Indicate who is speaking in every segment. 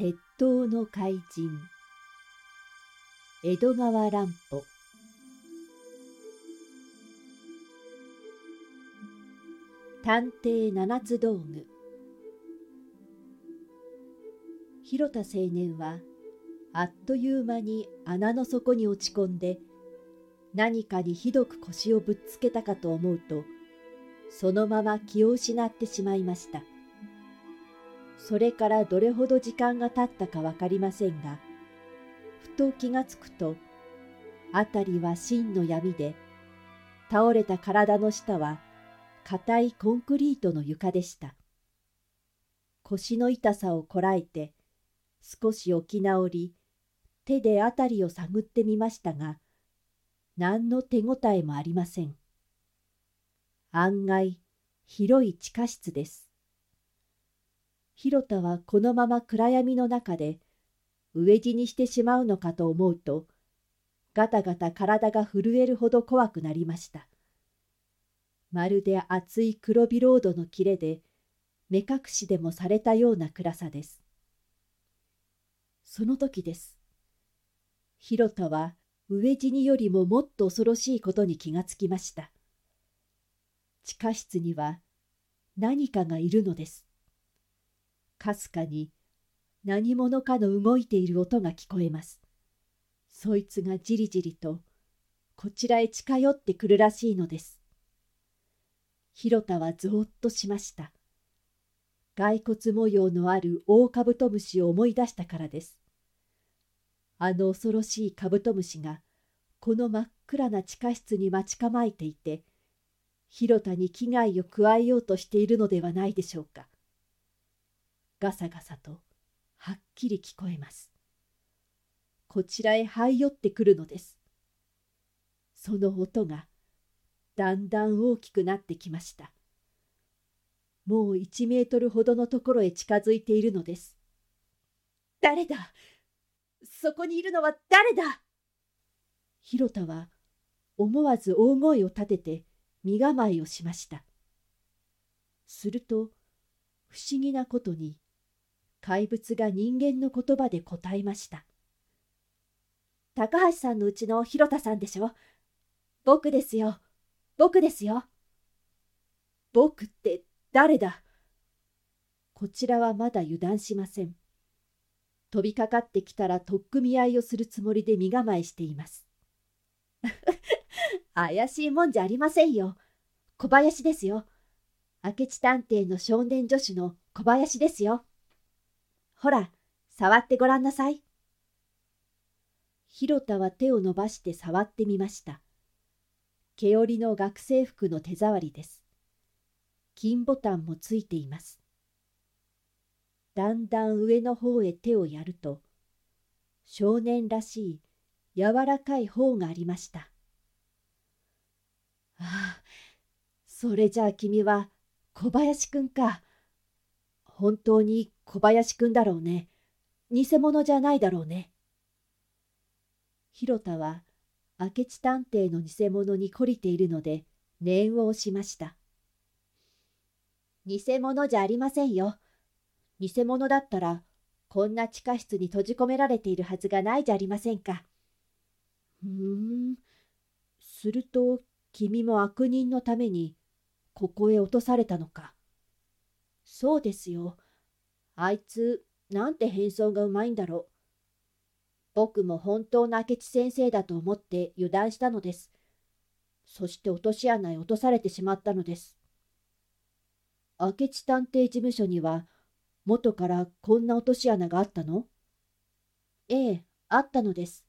Speaker 1: 鉄塔の怪人。江戸川乱歩。探偵七つ道具。広田青年はあっという間に穴の底に落ち込んで何かにひどく腰をぶっつけたかと思うとそのまま気を失ってしまいました。それからどれほど時間が経ったかわかりませんがふと気がつくと辺りは真の闇で倒れた体の下は硬いコンクリートの床でした。腰の痛さをこらえて少し起き直り手で辺りを探ってみましたが何の手応えもありません。案外広い地下室です。広田はこのまま暗闇の中で飢え死にしてしまうのかと思うとガタガタ体が震えるほど怖くなりました。まるで厚い黒ビロードの切れで目隠しでもされたような暗さです。その時です。広田は飢え死によりももっと恐ろしいことに気がつきました。地下室には何かがいるのです。かすかに何者かの動いている音が聞こえます。そいつがじりじりとこちらへ近寄ってくるらしいのです。広田はぞーっとしました。骸骨模様のある大カブトムシを思い出したからです。あの恐ろしいカブトムシがこの真っ暗な地下室に待ち構えていて広田に危害を加えようとしているのではないでしょうか。ガサガサとはっきり聞こえます。こちらへ這い寄ってくるのです。その音がだんだん大きくなってきました。もう1メートルほどのところへ近づいているのです。誰だ？そこにいるのは誰だ？広田は思わず大声を立てて身構えをしました。すると不思議なことに怪物が人間の言葉で答えました。高橋さんのうちの広田さんでしょ？僕ですよ。僕ですよ。僕って誰だ？こちらはまだ油断しません。飛びかかってきたら取っ組み合いをするつもりで身構えしています。怪しいもんじゃありませんよ。小林ですよ。明智探偵の少年女子の小林ですよ。ほら、触ってごらんなさい。広田は手を伸ばして触ってみました。毛織の学生服の手触りです。金ボタンもついています。だんだん上の方へ手をやると、少年らしい柔らかい方がありました。ああ、それじゃあ君は小林くんか。本当に小林くんだろうね。偽物じゃないだろうね。広田は明智探偵の偽物に懲りているので念を押しました。偽物じゃありませんよ。偽物だったらこんな地下室に閉じ込められているはずがないじゃありませんか。ふーん。すると君も悪人のためにここへ落とされたのか。そうですよ。あいつ、なんて変装がうまいんだろう。僕も本当の明智先生だと思って油断したのです。そして落とし穴へ落とされてしまったのです。明智探偵事務所には元からこんな落とし穴があったの？ええ、あったのです。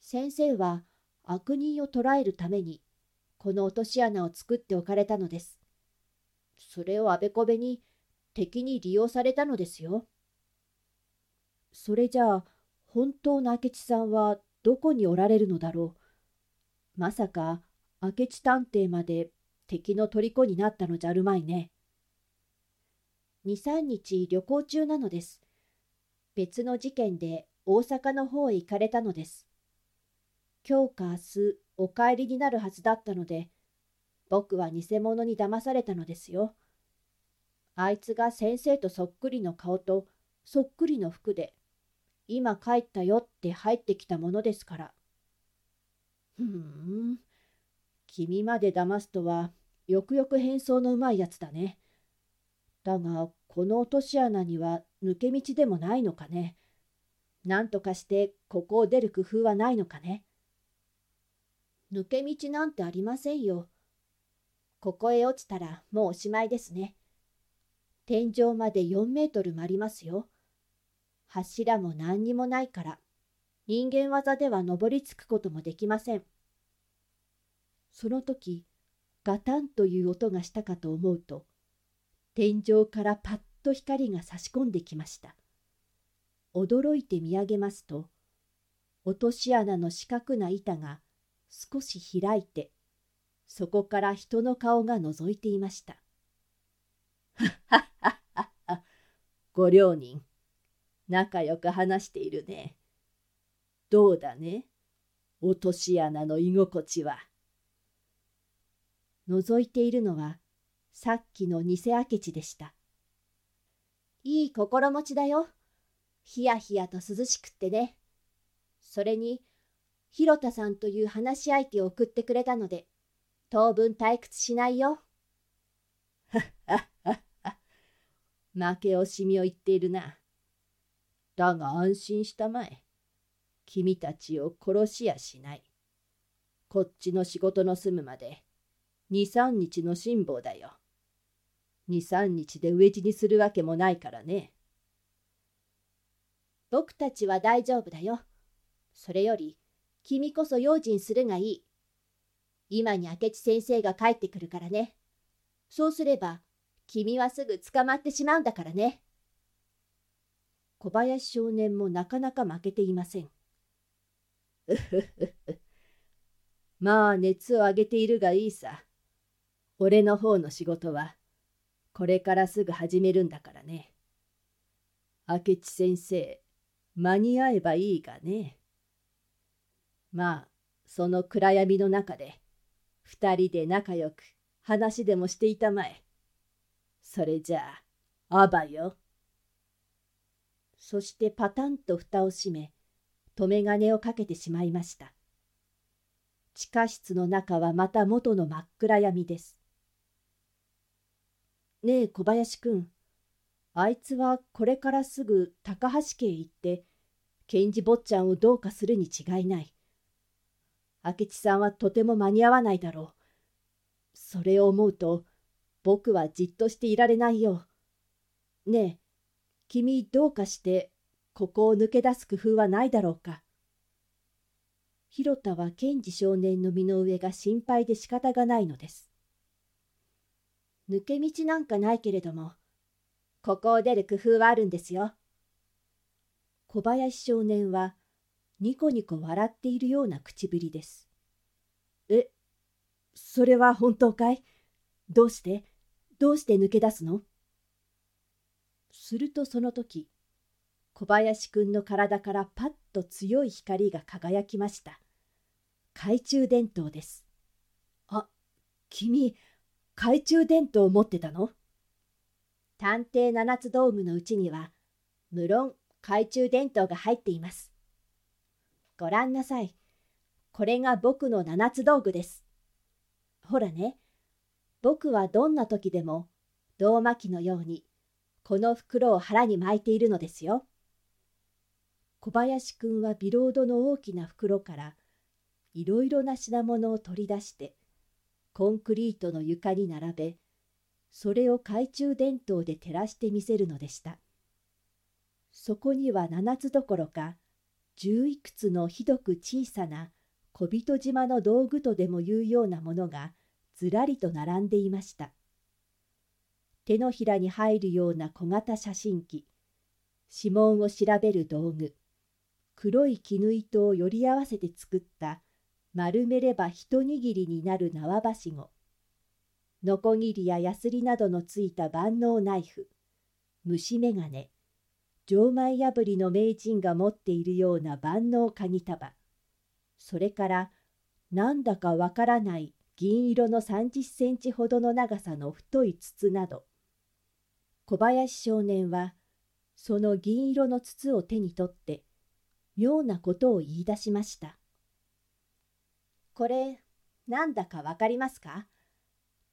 Speaker 1: 先生は悪人を捕らえるためにこの落とし穴を作っておかれたのです。それをあべこべに敵に利用されたのですよ。それじゃあ本当の明智さんはどこにおられるのだろう。まさか明智探偵まで敵の虜になったのじゃあるまいね。二三日旅行中なのです。別の事件で大阪の方へ行かれたのです。今日か明日お帰りになるはずだったので、僕は偽物に騙されたのですよ。あいつが先生とそっくりの顔とそっくりの服で、今帰ったよって入ってきたものですから。ふん、君まで騙すとは、よくよく変装のうまいやつだね。だが、この落とし穴には抜け道でもないのかね。なんとかしてここを出る工夫はないのかね。抜け道なんてありませんよ。ここへ落ちたらもうおしまいですね。天井まで4メートルもありますよ。柱も何にもないから、人間技では登りつくこともできません。その時、ガタンという音がしたかと思うと、天井からパッと光が差し込んできました。驚いて見上げますと、落とし穴の四角な板が少し開いて、そこから人の顔が覗いていました。ははははご両人、仲良く話しているね。どうだね？落とし穴の居心地は。覗いているのは、さっきの偽明智でした。いい心持ちだよ。ひやひやと涼しくってね。それに、広田さんという話し相手を送ってくれたので、当分退屈しないよ。はっはっはっは。負け惜しみを言っているな。だが安心したまえ。君たちを殺しやしない。こっちの仕事の済むまで、二三日の辛抱だよ。二三日で飢え死にするわけもないからね。僕たちは大丈夫だよ。それより、君こそ用心するがいい。今に明智先生が帰ってくるからね。そうすれば、君はすぐ捕まってしまうんだからね。小林少年もなかなか負けていません。うふふふ。まあ熱を上げているがいいさ。俺の方の仕事は、これからすぐ始めるんだからね。明智先生、間に合えばいいがね。まあ、その暗闇の中で、二人で仲良く話でもしていたまえ。それじゃあ、あばよ。そしてパタンと蓋を閉め、留め金をかけてしまいました。地下室の中はまた元の真っ暗闇です。ねえ小林くん、あいつはこれからすぐ高橋家へ行って、検事坊ちゃんをどうかするに違いない。明智さんはとても間に合わないだろう。それを思うと、僕はじっとしていられないよ。ねえ、君どうかして、ここを抜け出す工夫はないだろうか。広田は検事少年の身の上が心配で仕方がないのです。抜け道なんかないけれども、ここを出る工夫はあるんですよ。小林少年はニコニコ笑っているような口ぶりです。え、それは本当かい？どうして？どうして抜け出すの？するとその時、小林くんの体からパッと強い光が輝きました。懐中電灯です。あ、君、懐中電灯を持ってたの？探偵七つ道具のうちには、無論懐中電灯が入っています。ご覧なさい。これが僕の七つ道具です。ほらね、僕はどんな時でも、胴巻きのように、この袋を腹に巻いているのですよ。小林くんはビロードの大きな袋から、いろいろな品物を取り出して、コンクリートの床に並べそれを懐中電灯で照らしてみせるのでしたそこには七つどころか十いくつのひどく小さな小人島の道具とでもいうようなものがずらりと並んでいました。手のひらに入るような小型写真機指紋を調べる道具黒い絹糸をより合わせて作った丸めれば一握りになる縄ばしごのこぎりややすりなどのついた万能ナイフ虫眼鏡錠前破りの名人が持っているような万能鍵束それからなんだかわからない銀色の30センチほどの長さの太い筒など小林少年はその銀色の筒を手に取って妙なことを言い出しました。これ、なんだかわかりますか？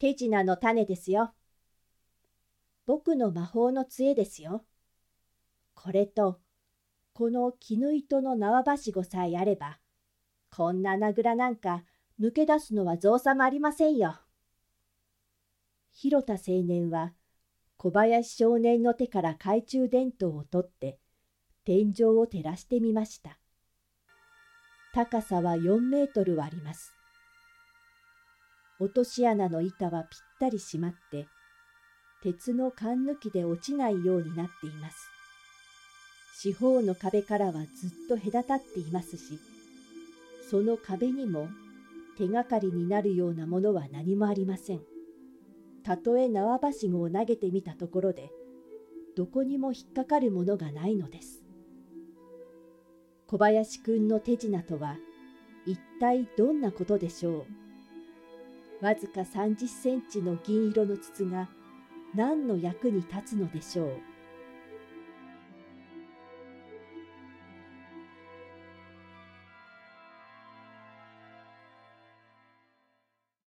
Speaker 1: 手品の種ですよ。僕の魔法の杖ですよ。これと、この絹糸の縄ばしごさえあれば、こんな穴蔵なんか抜け出すのは造作もありませんよ。広田青年は小林少年の手から懐中電灯を取って天井を照らしてみました。高さは4メートルはあります。落とし穴の板はぴったり閉まって、鉄の缶抜きで落ちないようになっています。四方の壁からはずっと隔たっていますし、その壁にも手がかりになるようなものは何もありません。たとえ縄ばしごを投げてみたところで、どこにも引っかかるものがないのです。小林くんの手品とは一体どんなことでしょう？わずか30センチの銀色の筒が何の役に立つのでしょう？